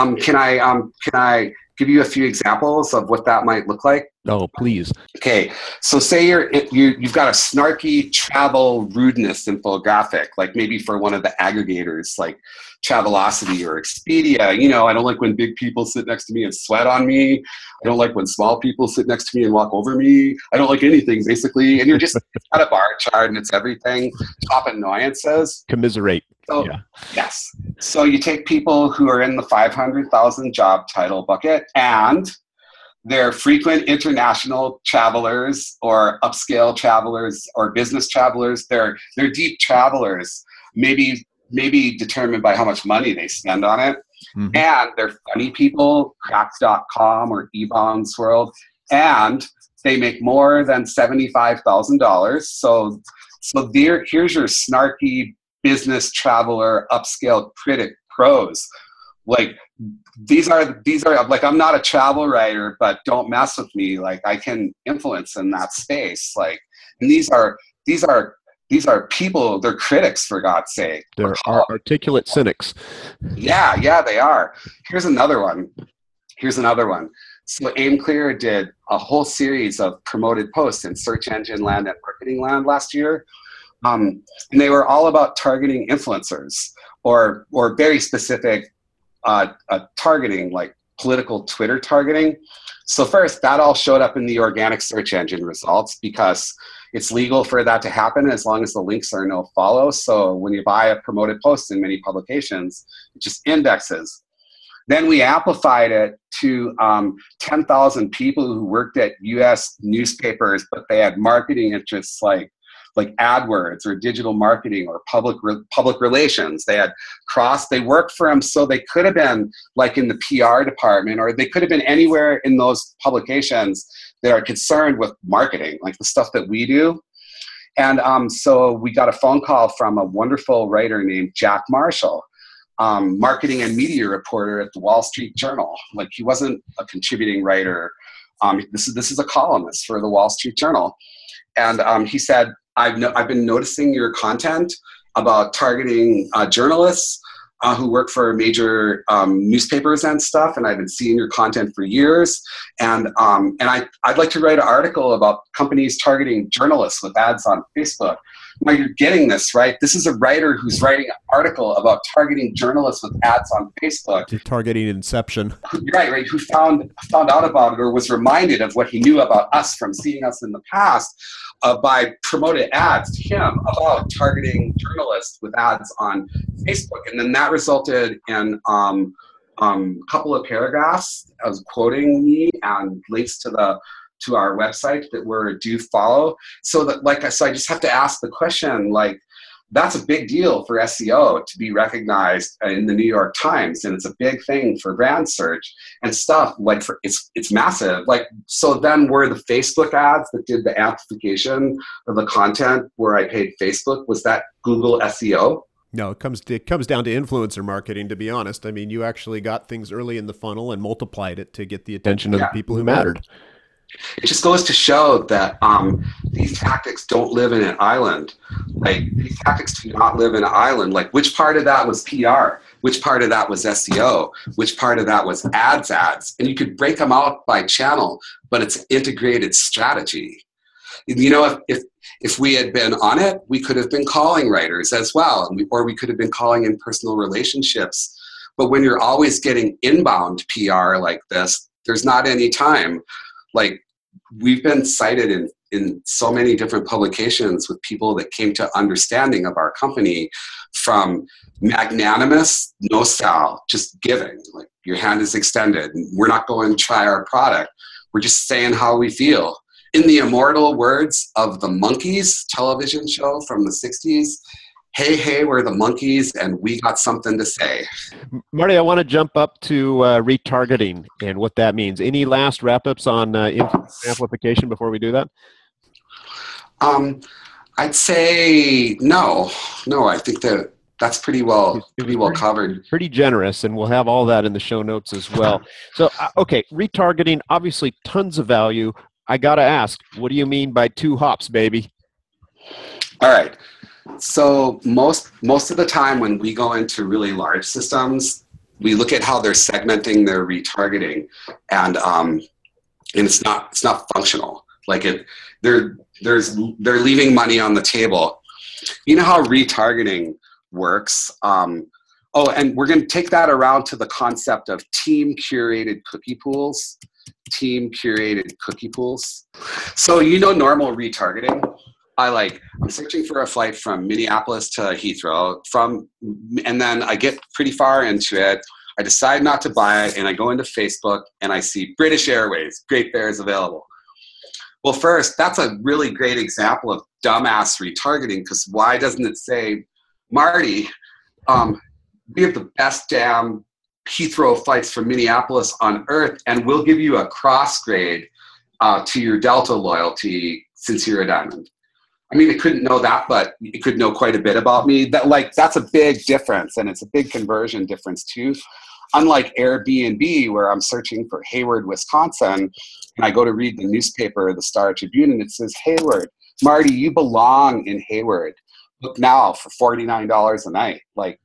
Um, can I um, can I give you a few examples of what that might look like? Oh, please. Okay, so say you're you you've got a snarky travel rudeness infographic, like maybe for one of the aggregators, like Travelocity or Expedia. You know, I don't like when big people sit next to me and sweat on me. I don't like when small people sit next to me and walk over me. I don't like anything basically. And you're just at a bar chart and it's everything. Top annoyances. Commiserate. So, yeah. Yes. So you take people who are in the 500,000 job title bucket and they're frequent international travelers or upscale travelers or business travelers. They're they're deep travelers, maybe maybe determined by how much money they spend on it. Mm-hmm. And they're funny people, Cracked.com or eBaum's World, and they make more than $75,000. So so there here's your snarky business traveler upscale critic pros. Like these are these are like i'm not a travel writer but don't mess with me. Like i can influence in that space. Like and these are these are these are people they're critics for god's sake. They're articulate cynics. Yeah yeah they are. Here's another one. Here's another one. So aimclear did a whole series of promoted posts in search engine land and marketing land last year um, and they were all about targeting influencers or or very specific uh, uh, targeting, like political Twitter targeting. So first, that all showed up in the organic search engine results because it's legal for that to happen as long as the links are no follow. So when you buy a promoted post in many publications, it just indexes. Then we amplified it to um, 10,000 people who worked at US newspapers, but they had marketing interests like like AdWords or digital marketing or public re- public relations. They had cross. They worked for them, so they could have been like in the PR department, or they could have been anywhere in those publications that are concerned with marketing, like the stuff that we do. And um, so we got a phone call from a wonderful writer named Jack Marshall, um, marketing and media reporter at the Wall Street Journal. Like he wasn't a contributing writer. Um, this is this is a columnist for the Wall Street Journal, and um, he said, I've, no, I've been noticing your content about targeting uh, journalists uh, who work for major um, newspapers and stuff, and I've been seeing your content for years. And um, and I I'd like to write an article about companies targeting journalists with ads on Facebook. Now you're getting this right. This is a writer who's writing an article about targeting journalists with ads on Facebook. Targeting Inception. Right, right. Who found found out about it or was reminded of what he knew about us from seeing us in the past uh, by promoted ads to him about targeting journalists with ads on Facebook, and then that resulted in um, um, a couple of paragraphs as quoting me and links to the to our website that we're do follow. So that like I so I just have to ask the question like that's a big deal for SEO to be recognized in the New York Times, and it's a big thing for brand search and stuff. Like for it's it's massive. Like so, then were the Facebook ads that did the amplification of the content where I paid Facebook was that Google SEO? No, it comes it comes down to influencer marketing. To be honest, I mean, you actually got things early in the funnel and multiplied it to get the attention of yeah. the people who mattered it just goes to show that um, these tactics don't live in an island. Like these tactics do not live in an island. Like which part of that was PR? Which part of that was SEO? Which part of that was ads ads? And you could break them out by channel, but it's integrated strategy. You know, if, if if we had been on it, we could have been calling writers as well, or we could have been calling in personal relationships. But when you're always getting inbound PR like this, there's not any time like we've been cited in in so many different publications with people that came to understanding of our company from magnanimous no sal just giving like your hand is extended. We're not going to try our product. We're just saying how we feel. In the immortal words of the Monkees television show from the 60s hey, hey, we're the Monkees and we got something to say. Marty, I want to jump up to uh, retargeting and what that means. Any last wrap ups on uh, amplification before we do that? Um, I'd say no. No, I think that that's pretty well pretty well covered. Pretty generous, and we'll have all that in the show notes as well. so, uh, okay, retargeting, obviously, tons of value. I got to ask, what do you mean by two hops, baby? All right. So most most of the time when we go into really large systems, we look at how they're segmenting their retargeting, and um, and it's not it's not functional. Like it, they're there's they're leaving money on the table. You know how retargeting works. Um, oh, and we're going to take that around to the concept of team curated cookie pools. Team curated cookie pools. So you know normal retargeting I like I'm searching for a flight from Minneapolis to Heathrow from and then I get pretty far into it. I decide not to buy it, and I go into Facebook and I see British Airways, great fares available. Well, first, that's a really great example of dumbass retargeting because why doesn't it say, Marty, um, we have the best damn Heathrow flights from Minneapolis on earth, and we'll give you a cross grade uh, to your Delta loyalty since you're a diamond. I mean, it couldn't know that, but it could know quite a bit about me. That like that's a big difference, and it's a big conversion difference too. Unlike Airbnb, where I'm searching for Hayward, Wisconsin, and I go to read the newspaper, the Star Tribune, and it says Hayward, Marty, you belong in Hayward. Look now for forty nine dollars a night. Like,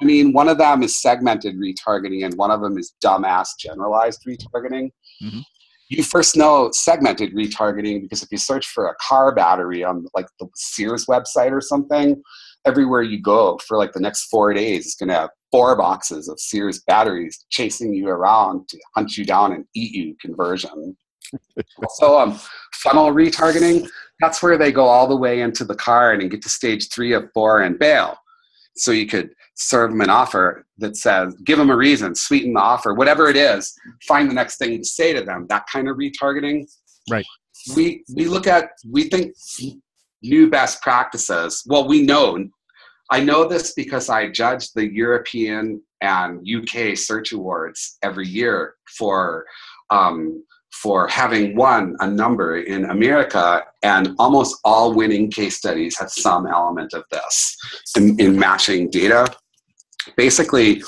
I mean, one of them is segmented retargeting, and one of them is dumbass generalized retargeting. Mm-hmm you first know segmented retargeting because if you search for a car battery on like the Sears website or something, everywhere you go for like the next four days, it's going to have four boxes of Sears batteries chasing you around to hunt you down and eat you conversion. so um, funnel retargeting, that's where they go all the way into the car and get to stage three of four and bail. So you could serve them an offer that says, give them a reason, sweeten the offer, whatever it is, find the next thing to say to them, that kind of retargeting. Right. We, we look at, we think new best practices. Well, we know, I know this because I judge the European and UK search awards every year for um, for having won a number in America, and almost all winning case studies have some element of this in, in matching data. Basically,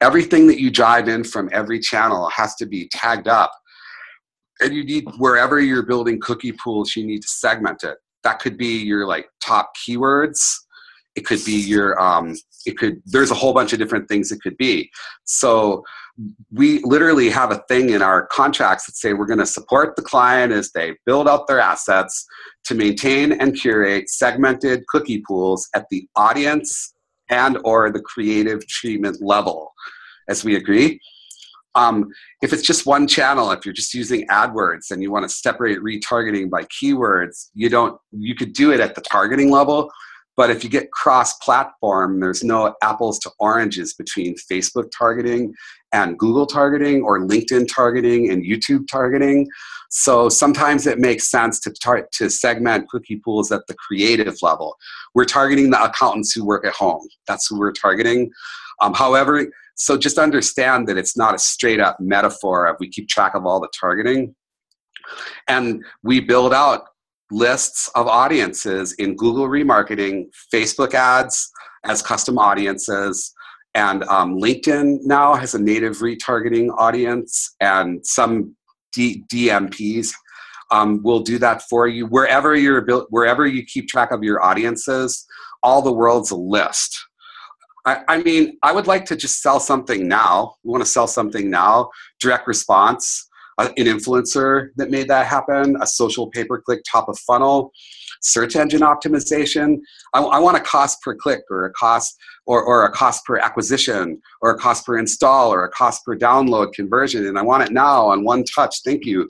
everything that you drive in from every channel has to be tagged up. And you need, wherever you're building cookie pools, you need to segment it. That could be your like top keywords. It could be your, um, it could, there's a whole bunch of different things it could be. So we literally have a thing in our contracts that say we're going to support the client as they build out their assets to maintain and curate segmented cookie pools at the audience and or the creative treatment level as we agree. Um, if it's just one channel if you're just using adwords and you want to separate retargeting by keywords you don't you could do it at the targeting level but if you get cross platform, there's no apples to oranges between Facebook targeting and Google targeting or LinkedIn targeting and YouTube targeting. So sometimes it makes sense to, tar- to segment cookie pools at the creative level. We're targeting the accountants who work at home. That's who we're targeting. Um, however, so just understand that it's not a straight up metaphor of we keep track of all the targeting. And we build out lists of audiences in Google remarketing, Facebook ads as custom audiences, and um, LinkedIn now has a native retargeting audience, and some D- DMPs um, will do that for you. Wherever you're wherever you keep track of your audiences, all the world's a list. I, mean, I would like to just sell something now. We want to sell something now. Direct response an influencer that made that happen, a social pay per click top of funnel, search engine optimization. I, want a cost per click or a cost or, or a cost per acquisition or a cost per install or a cost per download conversion. And I want it now on one touch. Thank you.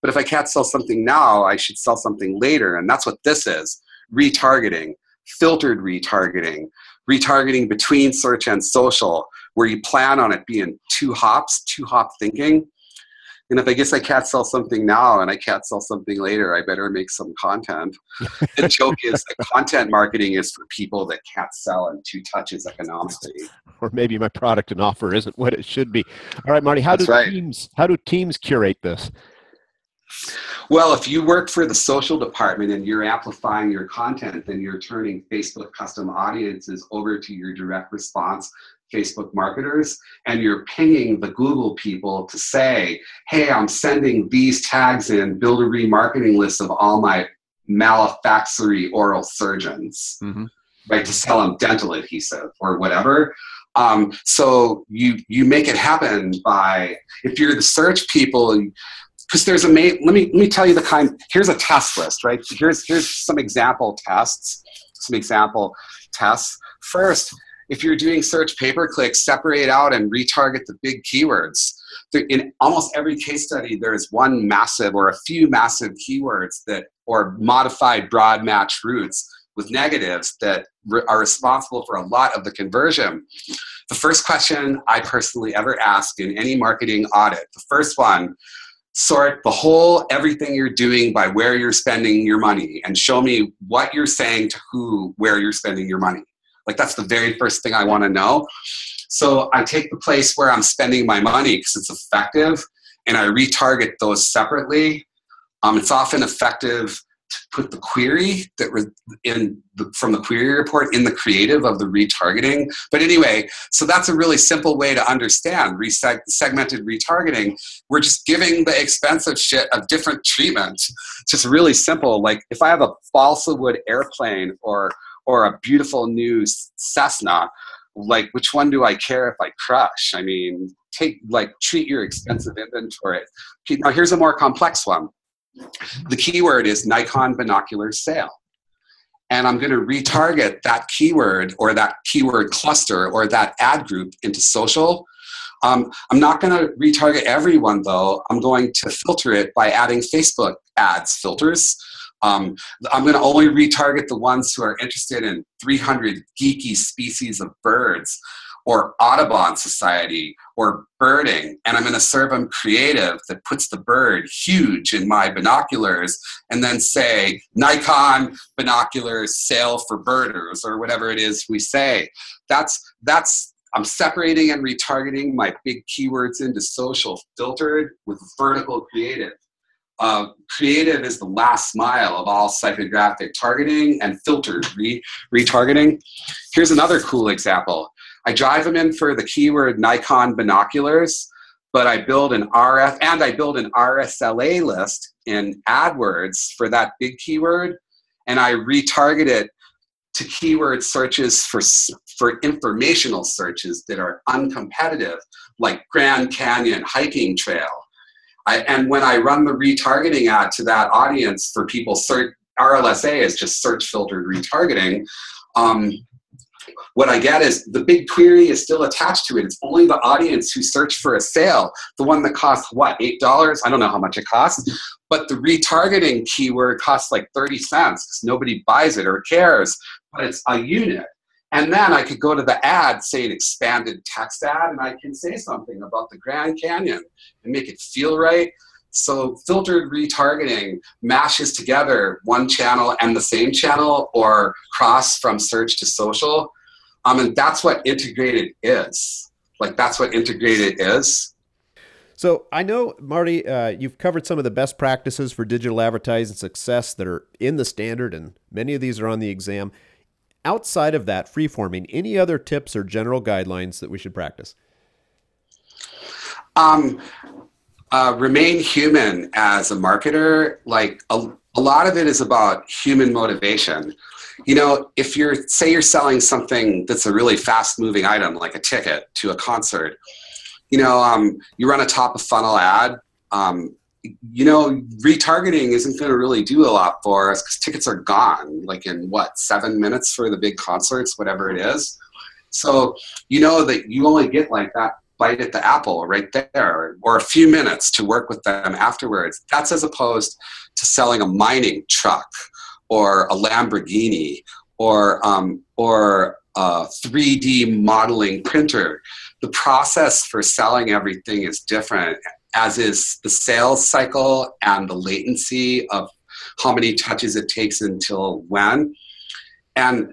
But if I can't sell something now, I should sell something later. And that's what this is retargeting, filtered retargeting, retargeting between search and social, where you plan on it being two hops, two hop thinking and if I guess I can't sell something now and I can't sell something later, I better make some content. the joke is that content marketing is for people that can't sell in two touches economically. Or maybe my product and offer isn't what it should be. All right, Marty, how That's do right. teams how do teams curate this? Well, if you work for the social department and you're amplifying your content, then you're turning Facebook custom audiences over to your direct response Facebook marketers and you're pinging the Google people to say, hey, I'm sending these tags in, build a remarketing list of all my maxillofacial oral surgeons, mm-hmm. right, to sell them dental adhesive or whatever. Um, so you you make it happen by if you're the search people because there's a ma- let me let me tell you the kind here's a test list right here's here's some example tests some example tests first if you're doing search pay per click, separate out and retarget the big keywords. In almost every case study, there's one massive or a few massive keywords that, or modified broad match routes with negatives that are responsible for a lot of the conversion. The first question I personally ever ask in any marketing audit, the first one, sort the whole everything you're doing by where you're spending your money and show me what you're saying to who, where you're spending your money. Like that's the very first thing I want to know. So I take the place where I'm spending my money because it's effective and I retarget those separately. Um, it's often effective to put the query that was in the, from the query report in the creative of the retargeting. But anyway, so that's a really simple way to understand reseg- segmented retargeting. We're just giving the expensive shit a different treatment. It's just really simple. Like if I have a balsa wood airplane or or a beautiful new Cessna, like which one do I care if I crush? I mean, take like treat your expensive inventory. Now here's a more complex one. The keyword is Nikon binocular sale. And I'm going to retarget that keyword or that keyword cluster or that ad group into social. Um, I'm not going to retarget everyone though. I'm going to filter it by adding Facebook ads filters. Um, I'm going to only retarget the ones who are interested in 300 geeky species of birds or Audubon Society or birding, and I'm going to serve them creative that puts the bird huge in my binoculars, and then say Nikon binoculars sale for birders or whatever it is we say. That's that's I'm separating and retargeting my big keywords into social filtered with vertical creative. Uh, creative is the last mile of all psychographic targeting and filtered re- retargeting. Here's another cool example. I drive them in for the keyword Nikon binoculars, but I build an RF and I build an RSLA list in AdWords for that big keyword, and I retarget it to keyword searches for, for informational searches that are uncompetitive, like Grand Canyon hiking trail. I, and when I run the retargeting ad to that audience for people, search, RLSA is just search filtered retargeting. Um, what I get is the big query is still attached to it. It's only the audience who search for a sale, the one that costs what, $8? I don't know how much it costs. But the retargeting keyword costs like 30 cents because nobody buys it or cares, but it's a unit. And then I could go to the ad, say an expanded text ad, and I can say something about the Grand Canyon and make it feel right. So filtered retargeting mashes together one channel and the same channel or cross from search to social. Um, and that's what integrated is. Like that's what integrated is. So I know, Marty, uh, you've covered some of the best practices for digital advertising success that are in the standard, and many of these are on the exam. Outside of that, free forming, any other tips or general guidelines that we should practice? Um, uh, remain human as a marketer. Like a, a lot of it is about human motivation. You know, if you're, say, you're selling something that's a really fast moving item, like a ticket to a concert, you know, um, you run a top of funnel ad. Um, you know, retargeting isn't going to really do a lot for us because tickets are gone, like in what, seven minutes for the big concerts, whatever it is. So you know that you only get like that bite at the apple right there, or a few minutes to work with them afterwards. That's as opposed to selling a mining truck or a Lamborghini or um, or a 3D modeling printer. The process for selling everything is different as is the sales cycle and the latency of how many touches it takes until when. And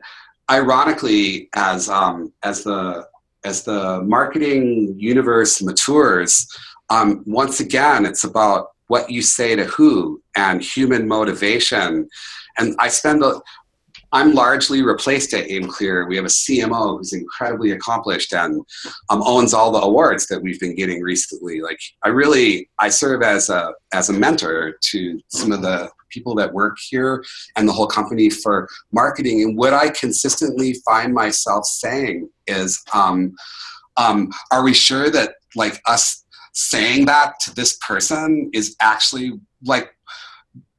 ironically, as um, as the as the marketing universe matures, um, once again, it's about what you say to who and human motivation. And I spend a, I'm largely replaced at AimClear. We have a CMO who's incredibly accomplished and um, owns all the awards that we've been getting recently. Like I really, I serve as a as a mentor to some of the people that work here and the whole company for marketing. And what I consistently find myself saying is, um, um, are we sure that like us saying that to this person is actually like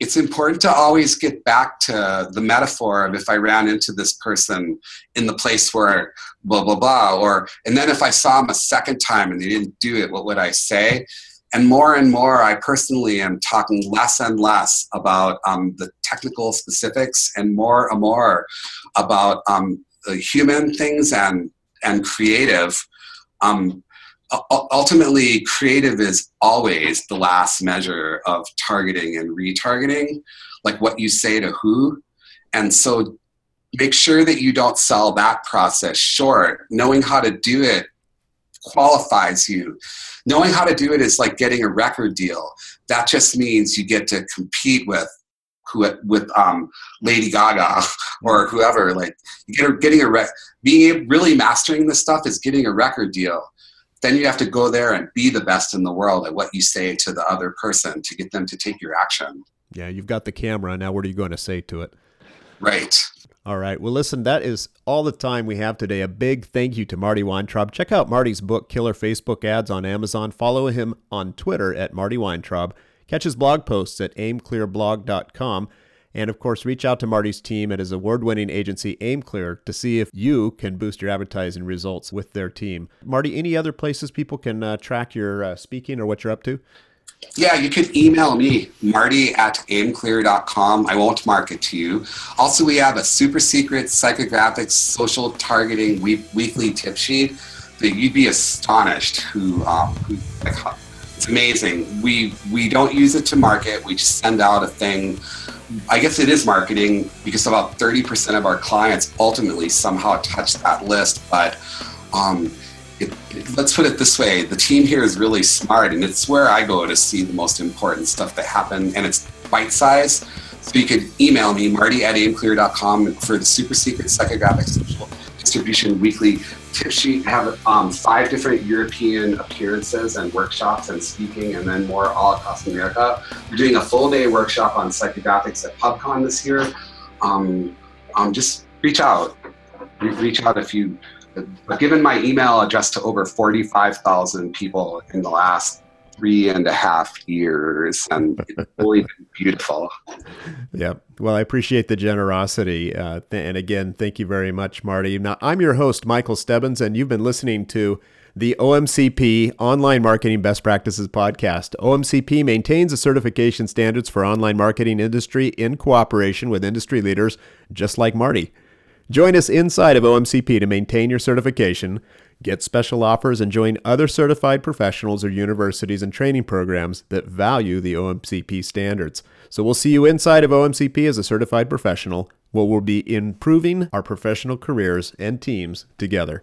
it's important to always get back to the metaphor of if I ran into this person in the place where blah blah blah, or and then if I saw them a second time and they didn't do it, what would I say? And more and more, I personally am talking less and less about um, the technical specifics and more and more about um, the human things and and creative um, ultimately, creative is always the last measure of targeting and retargeting, like what you say to who. And so make sure that you don't sell that process short. Knowing how to do it qualifies you. Knowing how to do it is like getting a record deal. That just means you get to compete with who with um, Lady Gaga or whoever. Like get getting a rec- being really mastering this stuff is getting a record deal. Then you have to go there and be the best in the world at what you say to the other person to get them to take your action. Yeah, you've got the camera. Now, what are you going to say to it? Right. All right. Well, listen, that is all the time we have today. A big thank you to Marty Weintraub. Check out Marty's book, Killer Facebook Ads, on Amazon. Follow him on Twitter at Marty Weintraub. Catch his blog posts at aimclearblog.com. And of course, reach out to Marty's team at his award winning agency, AimClear, to see if you can boost your advertising results with their team. Marty, any other places people can uh, track your uh, speaking or what you're up to? Yeah, you can email me, marty at aimclear.com. I won't market to you. Also, we have a super secret psychographics social targeting week, weekly tip sheet that you'd be astonished who, um, who like, it's amazing. We, we don't use it to market. We just send out a thing. I guess it is marketing because about 30% of our clients ultimately somehow touch that list. But um, it, it, let's put it this way the team here is really smart and it's where i go to see the most important stuff that happen and it's bite size so you could email me marty at aimclear.com for the super secret psychographic social distribution weekly tip sheet have um, five different european appearances and workshops and speaking and then more all across america. We're doing a full day workshop on psychographics at pubcon this year. Um, um, just reach out. Reach out if you but given my email address to over 45,000 people in the last three and a half years, and it's really been beautiful. Yeah. Well, I appreciate the generosity. Uh, th- and again, thank you very much, Marty. Now, I'm your host, Michael Stebbins, and you've been listening to the OMCP Online Marketing Best Practices Podcast. OMCP maintains the certification standards for online marketing industry in cooperation with industry leaders just like Marty. Join us inside of OMCP to maintain your certification, get special offers, and join other certified professionals or universities and training programs that value the OMCP standards. So we'll see you inside of OMCP as a certified professional, where we'll be improving our professional careers and teams together.